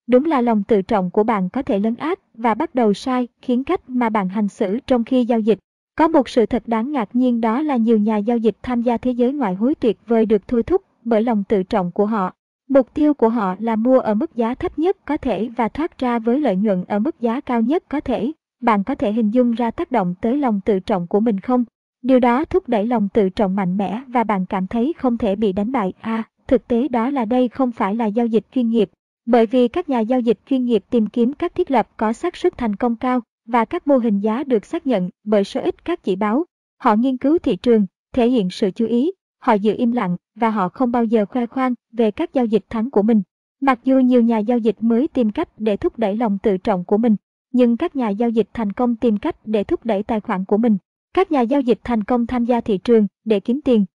Đúng là lòng tự trọng của bạn có thể lấn át và bắt đầu sai khiến cách mà bạn hành xử trong khi giao dịch. Có một sự thật đáng ngạc nhiên đó là nhiều nhà giao dịch tham gia thế giới ngoại hối tuyệt vời được thôi thúc bởi lòng tự trọng của họ. Mục tiêu của họ là mua ở mức giá thấp nhất có thể và thoát ra với lợi nhuận ở mức giá cao nhất có thể. Bạn có thể hình dung ra tác động tới lòng tự trọng của mình không? Điều đó thúc đẩy lòng tự trọng mạnh mẽ và bạn cảm thấy không thể bị đánh bại. À, thực tế đó là đây không phải là giao dịch chuyên nghiệp. Bởi vì các nhà giao dịch chuyên nghiệp tìm kiếm các thiết lập có xác suất thành công cao và các mô hình giá được xác nhận bởi số ít các chỉ báo. Họ nghiên cứu thị trường, thể hiện sự chú ý, họ giữ im lặng và họ không bao giờ khoe khoang về các giao dịch thắng của mình. Mặc dù nhiều nhà giao dịch mới tìm cách để thúc đẩy lòng tự trọng của mình, nhưng các nhà giao dịch thành công tìm cách để thúc đẩy tài khoản của mình. Các nhà giao dịch thành công tham gia thị trường để kiếm tiền.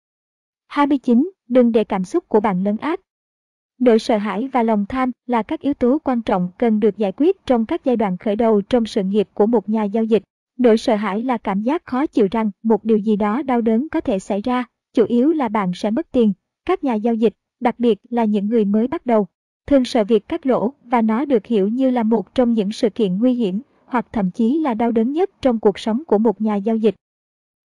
29. Đừng để cảm xúc của bạn lấn át. Nỗi sợ hãi và lòng tham là các yếu tố quan trọng cần được giải quyết trong các giai đoạn khởi đầu trong sự nghiệp của một nhà giao dịch. Nỗi sợ hãi là cảm giác khó chịu rằng một điều gì đó đau đớn có thể xảy ra, chủ yếu là bạn sẽ mất tiền. Các nhà giao dịch, đặc biệt là những người mới bắt đầu, thường sợ việc cắt lỗ và nó được hiểu như là một trong những sự kiện nguy hiểm hoặc thậm chí là đau đớn nhất trong cuộc sống của một nhà giao dịch.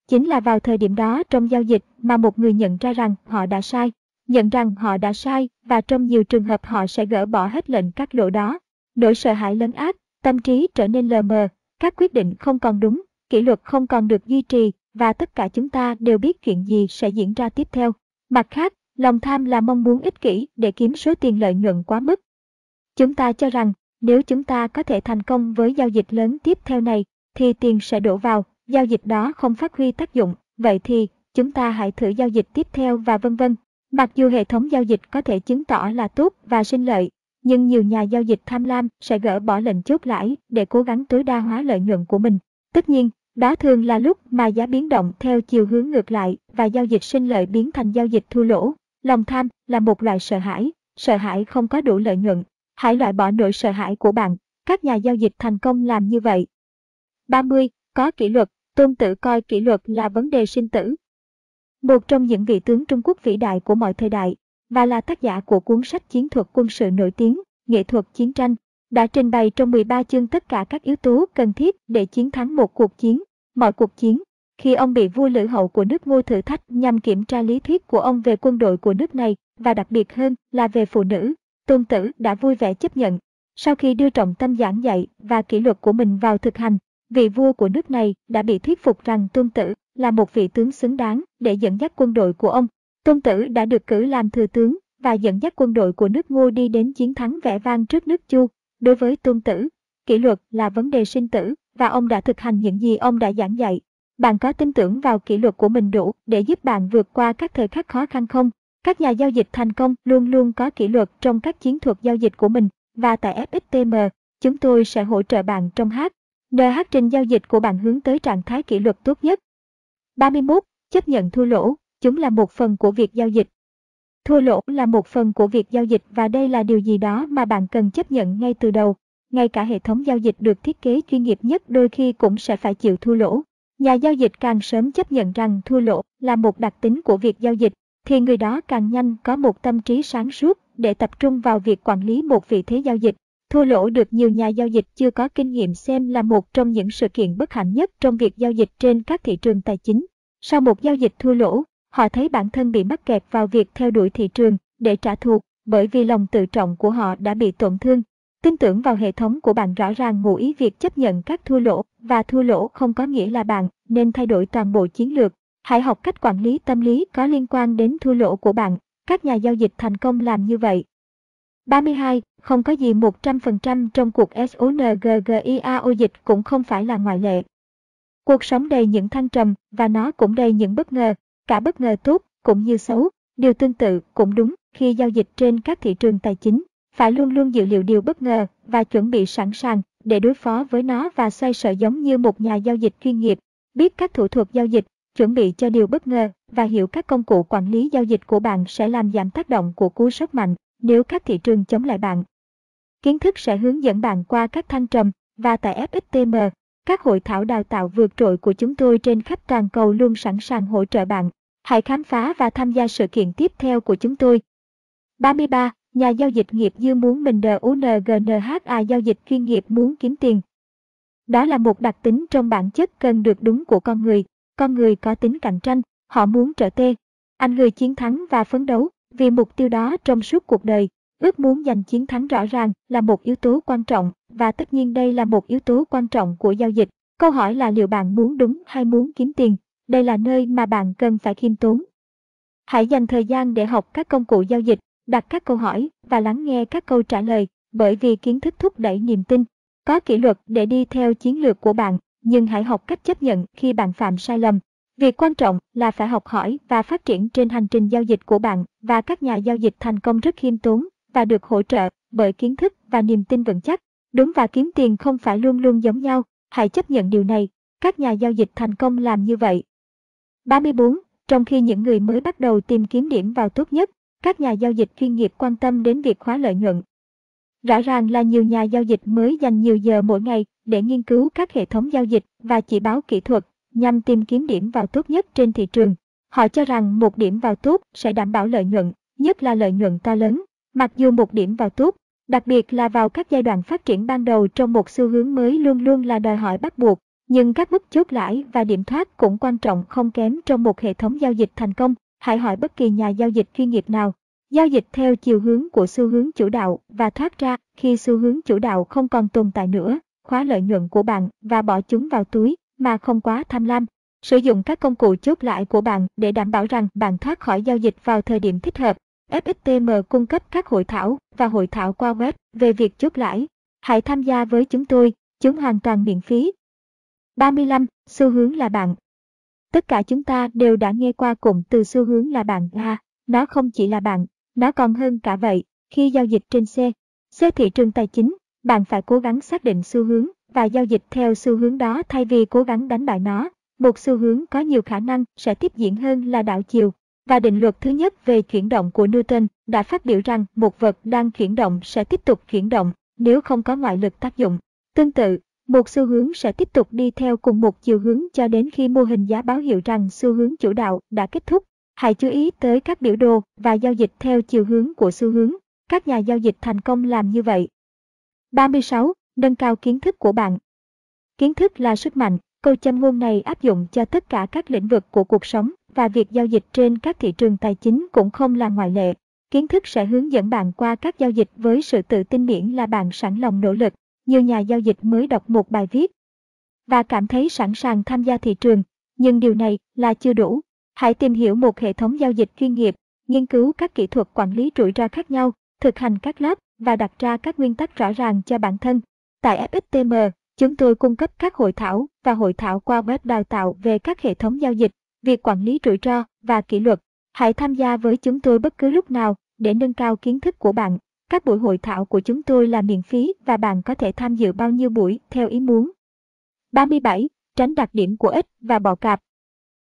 Chính là vào thời điểm đó trong giao dịch mà một người nhận ra rằng họ đã sai, nhận rằng họ đã sai và trong nhiều trường hợp họ sẽ gỡ bỏ hết lệnh cắt lỗ đó. Nỗi sợ hãi lấn át, tâm trí trở nên lờ mờ, các quyết định không còn đúng, kỷ luật không còn được duy trì và tất cả chúng ta đều biết chuyện gì sẽ diễn ra tiếp theo. Mặt khác, lòng tham là mong muốn ích kỷ để kiếm số tiền lợi nhuận quá mức. Chúng ta cho rằng nếu chúng ta có thể thành công với giao dịch lớn tiếp theo này thì tiền sẽ đổ vào, giao dịch đó không phát huy tác dụng, vậy thì chúng ta hãy thử giao dịch tiếp theo và vân vân. Mặc dù hệ thống giao dịch có thể chứng tỏ là tốt và sinh lợi, nhưng nhiều nhà giao dịch tham lam sẽ gỡ bỏ lệnh chốt lãi để cố gắng tối đa hóa lợi nhuận của mình. Tất nhiên, đó thường là lúc mà giá biến động theo chiều hướng ngược lại và giao dịch sinh lợi biến thành giao dịch thua lỗ. Lòng tham là một loại sợ hãi, sợ hãi không có đủ lợi nhuận. Hãy loại bỏ nỗi sợ hãi của bạn. Các nhà giao dịch thành công làm như vậy. 30. Có kỷ luật, tôn tử coi kỷ luật là vấn đề sinh tử. Một trong những vị tướng Trung Quốc vĩ đại của mọi thời đại, và là tác giả của cuốn sách chiến thuật quân sự nổi tiếng, nghệ thuật chiến tranh, đã trình bày trong 13 chương tất cả các yếu tố cần thiết để chiến thắng một cuộc chiến, mọi cuộc chiến. Khi ông bị vua lữ hậu của nước ngô thử thách nhằm kiểm tra lý thuyết của ông về quân đội của nước này, và đặc biệt hơn là về phụ nữ, tôn tử đã vui vẻ chấp nhận. Sau khi đưa trọng tâm giảng dạy và kỷ luật của mình vào thực hành, vị vua của nước này đã bị thuyết phục rằng tôn tử là một vị tướng xứng đáng để dẫn dắt quân đội của ông. Tôn tử đã được cử làm thừa tướng và dẫn dắt quân đội của nước ngô đi đến chiến thắng vẻ vang trước nước chu. Đối với tôn tử, kỷ luật là vấn đề sinh tử và ông đã thực hành những gì ông đã giảng dạy. Bạn có tin tưởng vào kỷ luật của mình đủ để giúp bạn vượt qua các thời khắc khó khăn không? Các nhà giao dịch thành công luôn luôn có kỷ luật trong các chiến thuật giao dịch của mình và tại FXTM, chúng tôi sẽ hỗ trợ bạn trong hát. NH trình giao dịch của bạn hướng tới trạng thái kỷ luật tốt nhất. 31. Chấp nhận thua lỗ, chúng là một phần của việc giao dịch. Thua lỗ là một phần của việc giao dịch và đây là điều gì đó mà bạn cần chấp nhận ngay từ đầu. ngay cả hệ thống giao dịch được thiết kế chuyên nghiệp nhất đôi khi cũng sẽ phải chịu thua lỗ. Nhà giao dịch càng sớm chấp nhận rằng thua lỗ là một đặc tính của việc giao dịch, thì người đó càng nhanh có một tâm trí sáng suốt để tập trung vào việc quản lý một vị thế giao dịch. Thua lỗ được nhiều nhà giao dịch chưa có kinh nghiệm xem là một trong những sự kiện bất hạnh nhất trong việc giao dịch trên các thị trường tài chính. Sau một giao dịch thua lỗ, họ thấy bản thân bị mắc kẹt vào việc theo đuổi thị trường để trả thù bởi vì lòng tự trọng của họ đã bị tổn thương. Tin tưởng vào hệ thống của bạn rõ ràng ngụ ý việc chấp nhận các thua lỗ và thua lỗ không có nghĩa là bạn nên thay đổi toàn bộ chiến lược. Hãy học cách quản lý tâm lý có liên quan đến thua lỗ của bạn. Các nhà giao dịch thành công làm như vậy. 32. Không có gì 100% trong cuộc SONGGIAO dịch cũng không phải là ngoại lệ. Cuộc sống đầy những thăng trầm và nó cũng đầy những bất ngờ, cả bất ngờ tốt cũng như xấu. Điều tương tự cũng đúng khi giao dịch trên các thị trường tài chính, phải luôn luôn dự liệu điều bất ngờ và chuẩn bị sẵn sàng để đối phó với nó và xoay sở giống như một nhà giao dịch chuyên nghiệp, biết các thủ thuật giao dịch, chuẩn bị cho điều bất ngờ và hiểu các công cụ quản lý giao dịch của bạn sẽ làm giảm tác động của cú sốc mạnh nếu các thị trường chống lại bạn. Kiến thức sẽ hướng dẫn bạn qua các thăng trầm và tại FXTM, các hội thảo đào tạo vượt trội của chúng tôi trên khắp toàn cầu luôn sẵn sàng hỗ trợ bạn. Hãy khám phá và tham gia sự kiện tiếp theo của chúng tôi. 33. Nhà giao dịch nghiệp dư muốn mình DUNGNHA giao dịch chuyên nghiệp muốn kiếm tiền. Đó là một đặc tính trong bản chất cần được đúng của con người. Con người có tính cạnh tranh, họ muốn trở tê. Anh người chiến thắng và phấn đấu, vì mục tiêu đó trong suốt cuộc đời. Ước muốn giành chiến thắng rõ ràng là một yếu tố quan trọng và tất nhiên đây là một yếu tố quan trọng của giao dịch. Câu hỏi là liệu bạn muốn đúng hay muốn kiếm tiền? Đây là nơi mà bạn cần phải khiêm tốn. Hãy dành thời gian để học các công cụ giao dịch, đặt các câu hỏi và lắng nghe các câu trả lời, bởi vì kiến thức thúc đẩy niềm tin. Có kỷ luật để đi theo chiến lược của bạn, nhưng hãy học cách chấp nhận khi bạn phạm sai lầm. Việc quan trọng là phải học hỏi và phát triển trên hành trình giao dịch của bạn và các nhà giao dịch thành công rất khiêm tốn và được hỗ trợ bởi kiến thức và niềm tin vững chắc. Đúng và kiếm tiền không phải luôn luôn giống nhau, hãy chấp nhận điều này. Các nhà giao dịch thành công làm như vậy 34. Trong khi những người mới bắt đầu tìm kiếm điểm vào tốt nhất, các nhà giao dịch chuyên nghiệp quan tâm đến việc khóa lợi nhuận. Rõ ràng là nhiều nhà giao dịch mới dành nhiều giờ mỗi ngày để nghiên cứu các hệ thống giao dịch và chỉ báo kỹ thuật nhanh tìm kiếm điểm vào tốt nhất trên thị trường. Họ cho rằng một điểm vào tốt sẽ đảm bảo lợi nhuận, nhất là lợi nhuận to lớn. Mặc dù một điểm vào tốt, đặc biệt là vào các giai đoạn phát triển ban đầu trong một xu hướng mới luôn luôn là đòi hỏi bắt buộc, nhưng các mức chốt lãi và điểm thoát cũng quan trọng không kém trong một hệ thống giao dịch thành công. Hãy hỏi bất kỳ nhà giao dịch chuyên nghiệp nào. Giao dịch theo chiều hướng của xu hướng chủ đạo và thoát ra khi xu hướng chủ đạo không còn tồn tại nữa, khóa lợi nhuận của bạn và bỏ chúng vào túi mà không quá tham lam. Sử dụng các công cụ chốt lãi của bạn để đảm bảo rằng bạn thoát khỏi giao dịch vào thời điểm thích hợp. FXTM cung cấp các hội thảo và hội thảo qua web về việc chốt lãi. Hãy tham gia với chúng tôi, chúng hoàn toàn miễn phí 35. Xu hướng là bạn Tất cả chúng ta đều đã nghe qua cụm từ xu hướng là bạn ha. Nó không chỉ là bạn, nó còn hơn cả vậy. Khi giao dịch trên xe, xe thị trường tài chính, bạn phải cố gắng xác định xu hướng và giao dịch theo xu hướng đó thay vì cố gắng đánh bại nó. Một xu hướng có nhiều khả năng sẽ tiếp diễn hơn là đảo chiều. Và định luật thứ nhất về chuyển động của Newton đã phát biểu rằng một vật đang chuyển động sẽ tiếp tục chuyển động nếu không có ngoại lực tác dụng. Tương tự, một xu hướng sẽ tiếp tục đi theo cùng một chiều hướng cho đến khi mô hình giá báo hiệu rằng xu hướng chủ đạo đã kết thúc. Hãy chú ý tới các biểu đồ và giao dịch theo chiều hướng của xu hướng. Các nhà giao dịch thành công làm như vậy. 36. Nâng cao kiến thức của bạn. Kiến thức là sức mạnh. Câu châm ngôn này áp dụng cho tất cả các lĩnh vực của cuộc sống và việc giao dịch trên các thị trường tài chính cũng không là ngoại lệ. Kiến thức sẽ hướng dẫn bạn qua các giao dịch với sự tự tin miễn là bạn sẵn lòng nỗ lực Như nhà giao dịch mới đọc một bài viết và cảm thấy sẵn sàng tham gia thị trường, nhưng điều này là chưa đủ. Hãy tìm hiểu một hệ thống giao dịch chuyên nghiệp, nghiên cứu các kỹ thuật quản lý rủi ro khác nhau, thực hành các lớp và đặt ra các nguyên tắc rõ ràng cho bản thân. Tại FXTM, chúng tôi cung cấp các hội thảo và hội thảo qua web đào tạo về các hệ thống giao dịch, việc quản lý rủi ro và kỷ luật. Hãy tham gia với chúng tôi bất cứ lúc nào để nâng cao kiến thức của bạn. Các buổi hội thảo của chúng tôi là miễn phí và bạn có thể tham dự bao nhiêu buổi theo ý muốn. 37. Tránh đặc điểm của ếch và bọ cạp.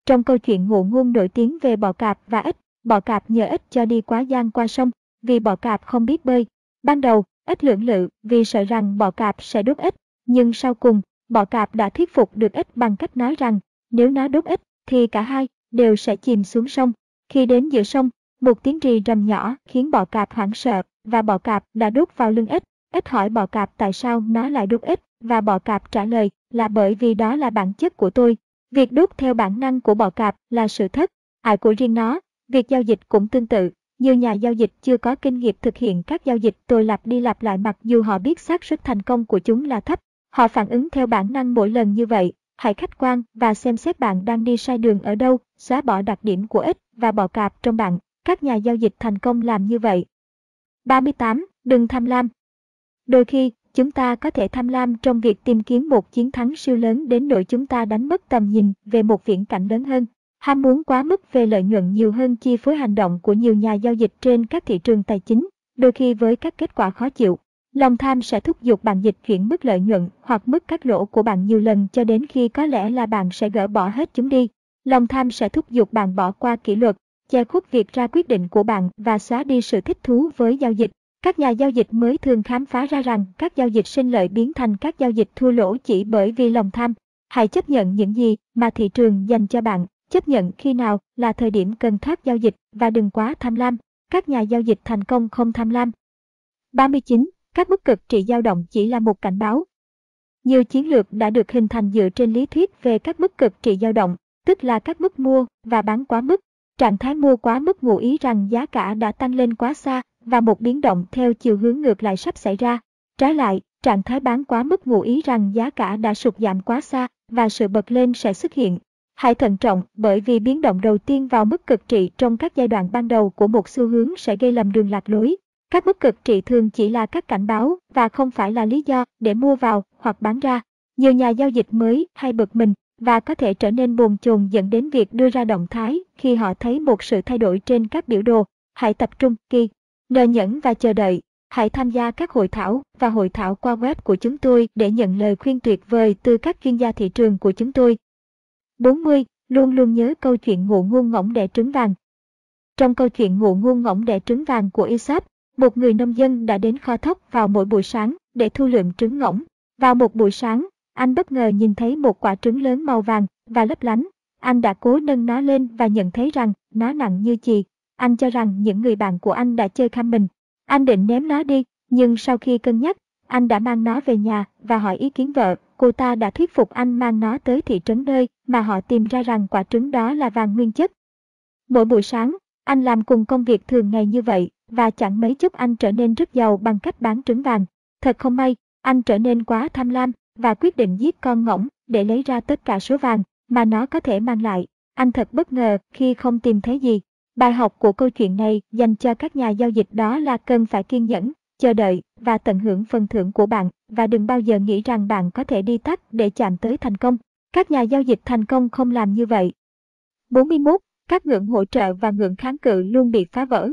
Trong câu chuyện ngụ ngôn nổi tiếng về bọ cạp và ếch, bọ cạp nhờ ếch cho đi quá giang qua sông, vì bọ cạp không biết bơi. Ban đầu, ít lưỡng lự vì sợ rằng bọ cạp sẽ đốt ếch, nhưng sau cùng, bọ cạp đã thuyết phục được ếch bằng cách nói rằng nếu nó đốt ếch thì cả hai đều sẽ chìm xuống sông. Khi đến giữa sông, một tiếng rì rầm nhỏ khiến bọ cạp hoảng sợ và bọ cạp đã đốt vào lưng ếch. Ếch hỏi bọ cạp tại sao nó lại đốt ếch và bọ cạp trả lời là bởi vì đó là bản chất của tôi. Việc đốt theo bản năng của bọ cạp là sự thất, hại của riêng nó. Việc giao dịch cũng tương tự. Nhiều nhà giao dịch chưa có kinh nghiệm thực hiện các giao dịch tôi lặp đi lặp lại mặc dù họ biết xác suất thành công của chúng là thấp. Họ phản ứng theo bản năng mỗi lần như vậy. Hãy khách quan và xem xét bạn đang đi sai đường ở đâu, xóa bỏ đặc điểm của ích và bỏ cạp trong bạn. Các nhà giao dịch thành công làm như vậy. 38. Đừng tham lam. Đôi khi, chúng ta có thể tham lam trong việc tìm kiếm một chiến thắng siêu lớn đến nỗi chúng ta đánh mất tầm nhìn về một viễn cảnh lớn hơn. Ham muốn quá mức về lợi nhuận nhiều hơn chi phối hành động của nhiều nhà giao dịch trên các thị trường tài chính, đôi khi với các kết quả khó chịu. Lòng tham sẽ thúc giục bạn dịch chuyển mức lợi nhuận hoặc mức cắt lỗ của bạn nhiều lần cho đến khi có lẽ là bạn sẽ gỡ bỏ hết chúng đi. Lòng tham sẽ thúc giục bạn bỏ qua kỷ luật, che khuất việc ra quyết định của bạn và xóa đi sự thích thú với giao dịch. Các nhà giao dịch mới thường khám phá ra rằng các giao dịch sinh lợi biến thành các giao dịch thua lỗ chỉ bởi vì lòng tham. Hãy chấp nhận những gì mà thị trường dành cho bạn, chấp nhận khi nào là thời điểm cần thoát giao dịch và đừng quá tham lam. Các nhà giao dịch thành công không tham lam. 39. Các mức cực trị dao động chỉ là một cảnh báo. Nhiều chiến lược đã được hình thành dựa trên lý thuyết về các mức cực trị dao động, tức là các mức mua và bán quá mức. Trạng thái mua quá mức ngụ ý rằng giá cả đã tăng lên quá xa và một biến động theo chiều hướng ngược lại sắp xảy ra. Trái lại, trạng thái bán quá mức ngụ ý rằng giá cả đã sụt giảm quá xa và sự bật lên sẽ xuất hiện. Hãy thận trọng bởi vì biến động đầu tiên vào mức cực trị trong các giai đoạn ban đầu của một xu hướng sẽ gây lầm đường lạc lối. Các mức cực trị thường chỉ là các cảnh báo và không phải là lý do để mua vào hoặc bán ra. Nhiều nhà giao dịch mới hay bực mình và có thể trở nên bồn chồn dẫn đến việc đưa ra động thái khi họ thấy một sự thay đổi trên các biểu đồ. Hãy tập trung kỳ, nờ nhẫn và chờ đợi. Hãy tham gia các hội thảo và hội thảo qua web của chúng tôi để nhận lời khuyên tuyệt vời từ các chuyên gia thị trường của chúng tôi. 40. Luôn luôn nhớ câu chuyện ngụ ngôn ngỗng đẻ trứng vàng. Trong câu chuyện ngụ ngôn ngỗng đẻ trứng vàng của Aesop, một người nông dân đã đến kho thóc vào mỗi buổi sáng để thu lượm trứng ngỗng. Vào một buổi sáng, anh bất ngờ nhìn thấy một quả trứng lớn màu vàng và lấp lánh. Anh đã cố nâng nó lên và nhận thấy rằng nó nặng như chì. Anh cho rằng những người bạn của anh đã chơi khăm mình. Anh định ném nó đi, nhưng sau khi cân nhắc, anh đã mang nó về nhà và hỏi ý kiến vợ. Cô ta đã thuyết phục anh mang nó tới thị trấn nơi mà họ tìm ra rằng quả trứng đó là vàng nguyên chất. Mỗi buổi sáng, anh làm cùng công việc thường ngày như vậy và chẳng mấy chốc anh trở nên rất giàu bằng cách bán trứng vàng. Thật không may, anh trở nên quá tham lam và quyết định giết con ngỗng để lấy ra tất cả số vàng mà nó có thể mang lại. Anh thật bất ngờ khi không tìm thấy gì. Bài học của câu chuyện này dành cho các nhà giao dịch đó là cần phải kiên nhẫn, chờ đợi và tận hưởng phần thưởng của bạn và đừng bao giờ nghĩ rằng bạn có thể đi tắt để chạm tới thành công. Các nhà giao dịch thành công không làm như vậy. 41. Các ngưỡng hỗ trợ và ngưỡng kháng cự luôn bị phá vỡ.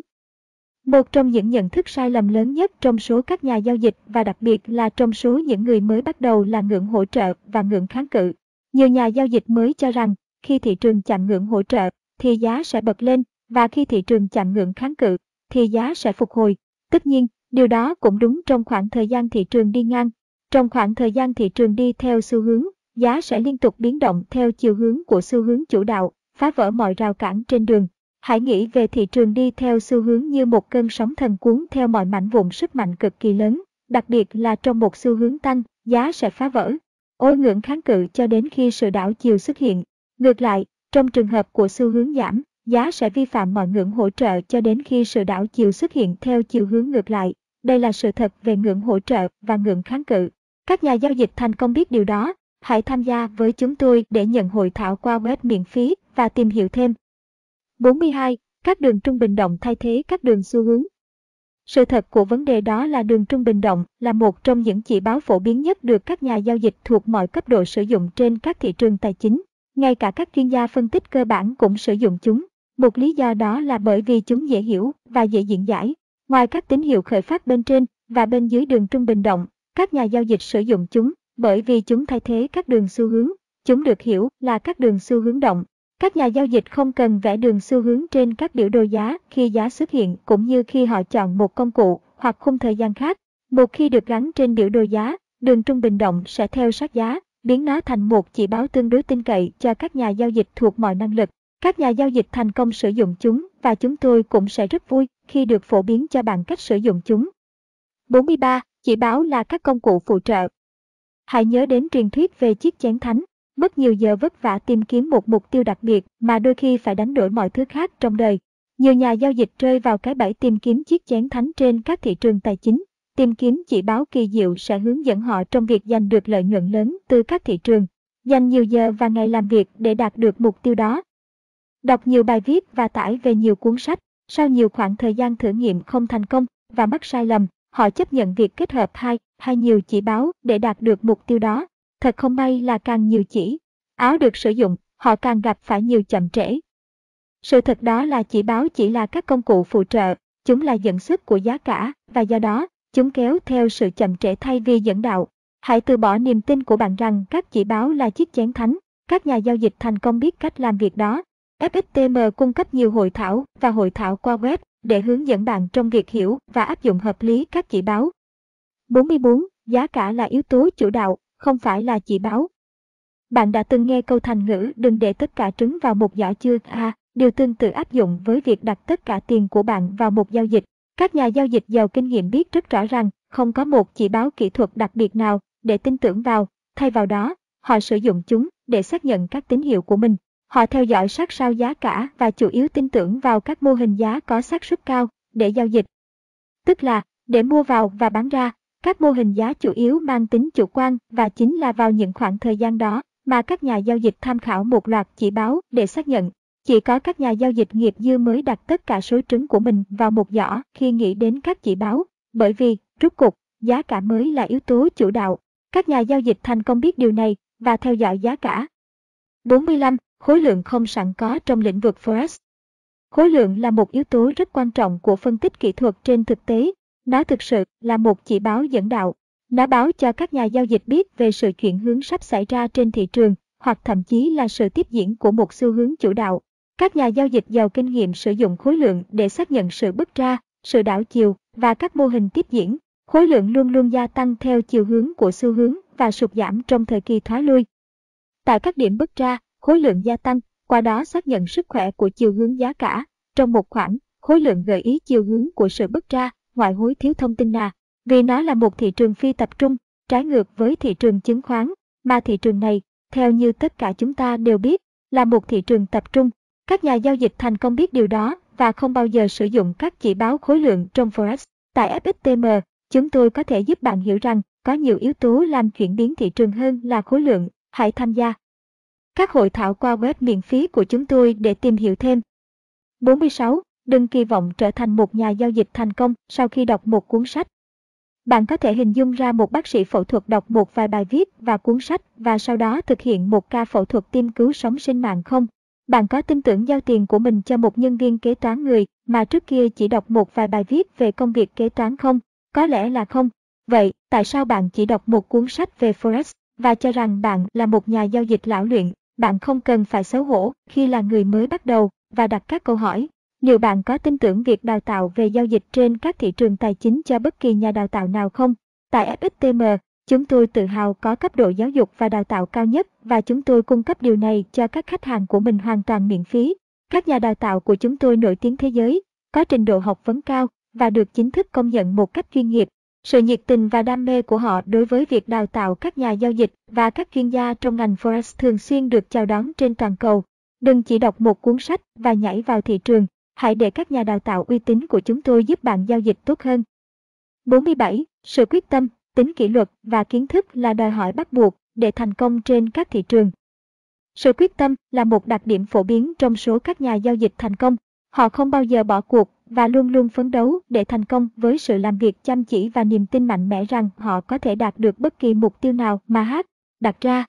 Một trong những nhận thức sai lầm lớn nhất trong số các nhà giao dịch và đặc biệt là trong số những người mới bắt đầu là ngưỡng hỗ trợ và ngưỡng kháng cự. Nhiều nhà giao dịch mới cho rằng khi thị trường chạm ngưỡng hỗ trợ thì giá sẽ bật lên và khi thị trường chạm ngưỡng kháng cự thì giá sẽ phục hồi. Tất nhiên, điều đó cũng đúng trong khoảng thời gian thị trường đi ngang. Trong khoảng thời gian thị trường đi theo xu hướng, giá sẽ liên tục biến động theo chiều hướng của xu hướng chủ đạo, phá vỡ mọi rào cản trên đường. Hãy nghĩ về thị trường đi theo xu hướng như một cơn sóng thần cuốn theo mọi mảnh vụn sức mạnh cực kỳ lớn, đặc biệt là trong một xu hướng tăng, giá sẽ phá vỡ. Ôi ngưỡng kháng cự cho đến khi sự đảo chiều xuất hiện. Ngược lại, trong trường hợp của xu hướng giảm, giá sẽ vi phạm mọi ngưỡng hỗ trợ cho đến khi sự đảo chiều xuất hiện theo chiều hướng ngược lại. Đây là sự thật về ngưỡng hỗ trợ và ngưỡng kháng cự. Các nhà giao dịch thành công biết điều đó. Hãy tham gia với chúng tôi để nhận hội thảo qua web miễn phí và tìm hiểu thêm 42. Các đường trung bình động thay thế các đường xu hướng. Sự thật của vấn đề đó là đường trung bình động là một trong những chỉ báo phổ biến nhất được các nhà giao dịch thuộc mọi cấp độ sử dụng trên các thị trường tài chính. Ngay cả các chuyên gia phân tích cơ bản cũng sử dụng chúng. Một lý do đó là bởi vì chúng dễ hiểu và dễ diễn giải. Ngoài các tín hiệu khởi phát bên trên và bên dưới đường trung bình động, các nhà giao dịch sử dụng chúng bởi vì chúng thay thế các đường xu hướng. Chúng được hiểu là các đường xu hướng động các nhà giao dịch không cần vẽ đường xu hướng trên các biểu đồ giá khi giá xuất hiện cũng như khi họ chọn một công cụ hoặc khung thời gian khác. Một khi được gắn trên biểu đồ giá, đường trung bình động sẽ theo sát giá, biến nó thành một chỉ báo tương đối tin cậy cho các nhà giao dịch thuộc mọi năng lực. Các nhà giao dịch thành công sử dụng chúng và chúng tôi cũng sẽ rất vui khi được phổ biến cho bạn cách sử dụng chúng. 43. Chỉ báo là các công cụ phụ trợ. Hãy nhớ đến truyền thuyết về chiếc chén thánh, mất nhiều giờ vất vả tìm kiếm một mục tiêu đặc biệt mà đôi khi phải đánh đổi mọi thứ khác trong đời. Nhiều nhà giao dịch rơi vào cái bẫy tìm kiếm chiếc chén thánh trên các thị trường tài chính. Tìm kiếm chỉ báo kỳ diệu sẽ hướng dẫn họ trong việc giành được lợi nhuận lớn từ các thị trường. Dành nhiều giờ và ngày làm việc để đạt được mục tiêu đó. Đọc nhiều bài viết và tải về nhiều cuốn sách. Sau nhiều khoảng thời gian thử nghiệm không thành công và mắc sai lầm, họ chấp nhận việc kết hợp hai hay nhiều chỉ báo để đạt được mục tiêu đó. Thật không may là càng nhiều chỉ áo được sử dụng, họ càng gặp phải nhiều chậm trễ. Sự thật đó là chỉ báo chỉ là các công cụ phụ trợ, chúng là dẫn sức của giá cả và do đó, chúng kéo theo sự chậm trễ thay vì dẫn đạo. Hãy từ bỏ niềm tin của bạn rằng các chỉ báo là chiếc chén thánh. Các nhà giao dịch thành công biết cách làm việc đó. FXTM cung cấp nhiều hội thảo và hội thảo qua web để hướng dẫn bạn trong việc hiểu và áp dụng hợp lý các chỉ báo. 44. Giá cả là yếu tố chủ đạo, không phải là chỉ báo. Bạn đã từng nghe câu thành ngữ đừng để tất cả trứng vào một giỏ chưa? À, điều tương tự áp dụng với việc đặt tất cả tiền của bạn vào một giao dịch. Các nhà giao dịch giàu kinh nghiệm biết rất rõ rằng không có một chỉ báo kỹ thuật đặc biệt nào để tin tưởng vào, thay vào đó, họ sử dụng chúng để xác nhận các tín hiệu của mình. Họ theo dõi sát sao giá cả và chủ yếu tin tưởng vào các mô hình giá có xác suất cao để giao dịch. Tức là, để mua vào và bán ra, các mô hình giá chủ yếu mang tính chủ quan và chính là vào những khoảng thời gian đó mà các nhà giao dịch tham khảo một loạt chỉ báo để xác nhận. Chỉ có các nhà giao dịch nghiệp dư mới đặt tất cả số trứng của mình vào một giỏ khi nghĩ đến các chỉ báo, bởi vì, rút cục, giá cả mới là yếu tố chủ đạo. Các nhà giao dịch thành công biết điều này và theo dõi giá cả. 45. Khối lượng không sẵn có trong lĩnh vực Forex. Khối lượng là một yếu tố rất quan trọng của phân tích kỹ thuật trên thực tế. Nó thực sự là một chỉ báo dẫn đạo. Nó báo cho các nhà giao dịch biết về sự chuyển hướng sắp xảy ra trên thị trường, hoặc thậm chí là sự tiếp diễn của một xu hướng chủ đạo. Các nhà giao dịch giàu kinh nghiệm sử dụng khối lượng để xác nhận sự bứt ra, sự đảo chiều và các mô hình tiếp diễn. Khối lượng luôn luôn gia tăng theo chiều hướng của xu hướng và sụt giảm trong thời kỳ thoái lui. Tại các điểm bứt ra, khối lượng gia tăng, qua đó xác nhận sức khỏe của chiều hướng giá cả. Trong một khoảng, khối lượng gợi ý chiều hướng của sự bứt ra, ngoại hối thiếu thông tin à, vì nó là một thị trường phi tập trung, trái ngược với thị trường chứng khoán, mà thị trường này, theo như tất cả chúng ta đều biết, là một thị trường tập trung. Các nhà giao dịch thành công biết điều đó và không bao giờ sử dụng các chỉ báo khối lượng trong Forex. Tại FXTM, chúng tôi có thể giúp bạn hiểu rằng có nhiều yếu tố làm chuyển biến thị trường hơn là khối lượng. Hãy tham gia các hội thảo qua web miễn phí của chúng tôi để tìm hiểu thêm. 46. Đừng kỳ vọng trở thành một nhà giao dịch thành công sau khi đọc một cuốn sách. Bạn có thể hình dung ra một bác sĩ phẫu thuật đọc một vài bài viết và cuốn sách và sau đó thực hiện một ca phẫu thuật tim cứu sống sinh mạng không? Bạn có tin tưởng giao tiền của mình cho một nhân viên kế toán người mà trước kia chỉ đọc một vài bài viết về công việc kế toán không? Có lẽ là không. Vậy, tại sao bạn chỉ đọc một cuốn sách về Forex và cho rằng bạn là một nhà giao dịch lão luyện? Bạn không cần phải xấu hổ khi là người mới bắt đầu và đặt các câu hỏi. Liệu bạn có tin tưởng việc đào tạo về giao dịch trên các thị trường tài chính cho bất kỳ nhà đào tạo nào không? Tại FXTM, chúng tôi tự hào có cấp độ giáo dục và đào tạo cao nhất và chúng tôi cung cấp điều này cho các khách hàng của mình hoàn toàn miễn phí. Các nhà đào tạo của chúng tôi nổi tiếng thế giới, có trình độ học vấn cao và được chính thức công nhận một cách chuyên nghiệp. Sự nhiệt tình và đam mê của họ đối với việc đào tạo các nhà giao dịch và các chuyên gia trong ngành Forex thường xuyên được chào đón trên toàn cầu. Đừng chỉ đọc một cuốn sách và nhảy vào thị trường, Hãy để các nhà đào tạo uy tín của chúng tôi giúp bạn giao dịch tốt hơn. 47. Sự quyết tâm, tính kỷ luật và kiến thức là đòi hỏi bắt buộc để thành công trên các thị trường. Sự quyết tâm là một đặc điểm phổ biến trong số các nhà giao dịch thành công. Họ không bao giờ bỏ cuộc và luôn luôn phấn đấu để thành công với sự làm việc chăm chỉ và niềm tin mạnh mẽ rằng họ có thể đạt được bất kỳ mục tiêu nào mà hát đặt ra.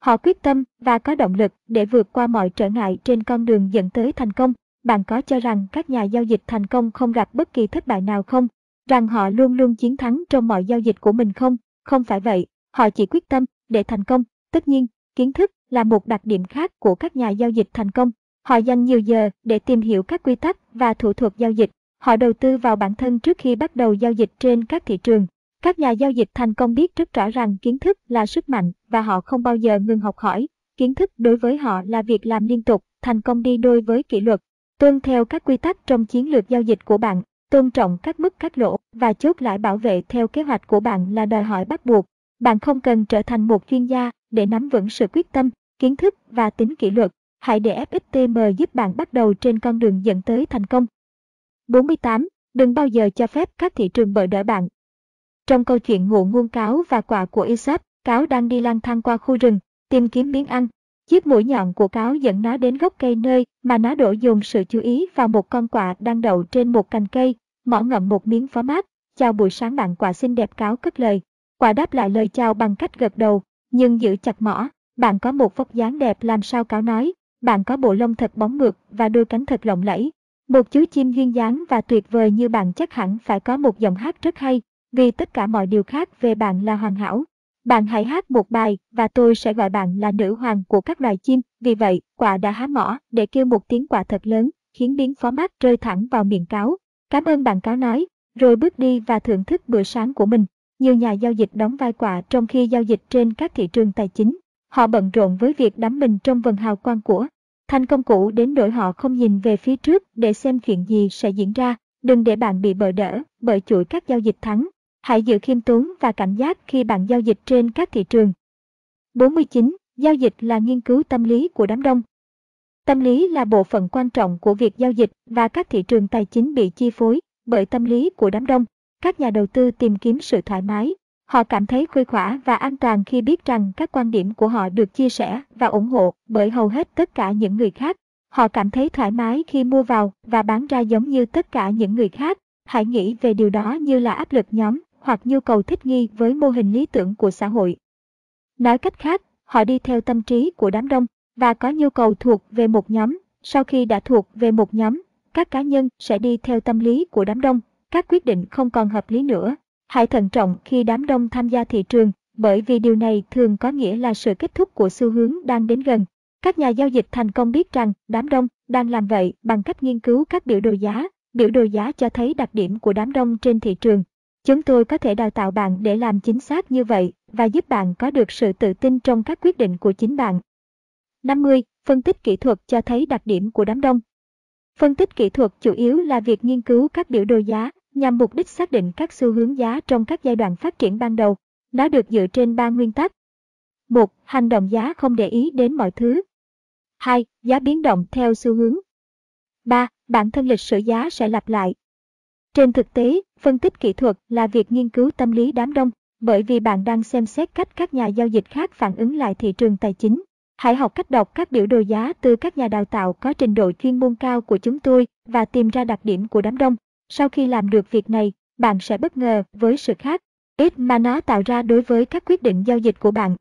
Họ quyết tâm và có động lực để vượt qua mọi trở ngại trên con đường dẫn tới thành công bạn có cho rằng các nhà giao dịch thành công không gặp bất kỳ thất bại nào không? Rằng họ luôn luôn chiến thắng trong mọi giao dịch của mình không? Không phải vậy, họ chỉ quyết tâm để thành công. Tất nhiên, kiến thức là một đặc điểm khác của các nhà giao dịch thành công. Họ dành nhiều giờ để tìm hiểu các quy tắc và thủ thuật giao dịch. Họ đầu tư vào bản thân trước khi bắt đầu giao dịch trên các thị trường. Các nhà giao dịch thành công biết rất rõ rằng kiến thức là sức mạnh và họ không bao giờ ngừng học hỏi. Kiến thức đối với họ là việc làm liên tục, thành công đi đôi với kỷ luật. Tuân theo các quy tắc trong chiến lược giao dịch của bạn, tôn trọng các mức cắt lỗ và chốt lãi bảo vệ theo kế hoạch của bạn là đòi hỏi bắt buộc. Bạn không cần trở thành một chuyên gia để nắm vững sự quyết tâm, kiến thức và tính kỷ luật. Hãy để FXTM giúp bạn bắt đầu trên con đường dẫn tới thành công. 48. Đừng bao giờ cho phép các thị trường bợ đỡ bạn. Trong câu chuyện ngụ ngôn cáo và quả của Isaac, cáo đang đi lang thang qua khu rừng, tìm kiếm miếng ăn. Chiếc mũi nhọn của cáo dẫn nó đến gốc cây nơi mà nó đổ dồn sự chú ý vào một con quạ đang đậu trên một cành cây, mỏ ngậm một miếng phó mát. Chào buổi sáng bạn quạ xinh đẹp cáo cất lời. Quạ đáp lại lời chào bằng cách gật đầu, nhưng giữ chặt mỏ. Bạn có một vóc dáng đẹp làm sao cáo nói. Bạn có bộ lông thật bóng mượt và đôi cánh thật lộng lẫy. Một chú chim duyên dáng và tuyệt vời như bạn chắc hẳn phải có một giọng hát rất hay, vì tất cả mọi điều khác về bạn là hoàn hảo. Bạn hãy hát một bài và tôi sẽ gọi bạn là nữ hoàng của các loài chim. Vì vậy, quả đã há mỏ để kêu một tiếng quả thật lớn, khiến biến phó mát rơi thẳng vào miệng cáo. Cảm ơn bạn cáo nói, rồi bước đi và thưởng thức bữa sáng của mình. Nhiều nhà giao dịch đóng vai quả trong khi giao dịch trên các thị trường tài chính. Họ bận rộn với việc đắm mình trong vần hào quang của thành công cũ đến đổi họ không nhìn về phía trước để xem chuyện gì sẽ diễn ra. Đừng để bạn bị bờ đỡ bởi chuỗi các giao dịch thắng. Hãy giữ khiêm tốn và cảnh giác khi bạn giao dịch trên các thị trường. 49. Giao dịch là nghiên cứu tâm lý của đám đông. Tâm lý là bộ phận quan trọng của việc giao dịch và các thị trường tài chính bị chi phối bởi tâm lý của đám đông. Các nhà đầu tư tìm kiếm sự thoải mái. Họ cảm thấy khuây khỏa và an toàn khi biết rằng các quan điểm của họ được chia sẻ và ủng hộ bởi hầu hết tất cả những người khác. Họ cảm thấy thoải mái khi mua vào và bán ra giống như tất cả những người khác. Hãy nghĩ về điều đó như là áp lực nhóm hoặc nhu cầu thích nghi với mô hình lý tưởng của xã hội. Nói cách khác, họ đi theo tâm trí của đám đông và có nhu cầu thuộc về một nhóm. Sau khi đã thuộc về một nhóm, các cá nhân sẽ đi theo tâm lý của đám đông. Các quyết định không còn hợp lý nữa. Hãy thận trọng khi đám đông tham gia thị trường, bởi vì điều này thường có nghĩa là sự kết thúc của xu hướng đang đến gần. Các nhà giao dịch thành công biết rằng đám đông đang làm vậy bằng cách nghiên cứu các biểu đồ giá. Biểu đồ giá cho thấy đặc điểm của đám đông trên thị trường Chúng tôi có thể đào tạo bạn để làm chính xác như vậy và giúp bạn có được sự tự tin trong các quyết định của chính bạn. 50. Phân tích kỹ thuật cho thấy đặc điểm của đám đông. Phân tích kỹ thuật chủ yếu là việc nghiên cứu các biểu đồ giá nhằm mục đích xác định các xu hướng giá trong các giai đoạn phát triển ban đầu. Nó được dựa trên ba nguyên tắc. 1. Hành động giá không để ý đến mọi thứ. 2. Giá biến động theo xu hướng. 3. Bản thân lịch sử giá sẽ lặp lại trên thực tế, phân tích kỹ thuật là việc nghiên cứu tâm lý đám đông, bởi vì bạn đang xem xét cách các nhà giao dịch khác phản ứng lại thị trường tài chính. Hãy học cách đọc các biểu đồ giá từ các nhà đào tạo có trình độ chuyên môn cao của chúng tôi và tìm ra đặc điểm của đám đông. Sau khi làm được việc này, bạn sẽ bất ngờ với sự khác ít mà nó tạo ra đối với các quyết định giao dịch của bạn.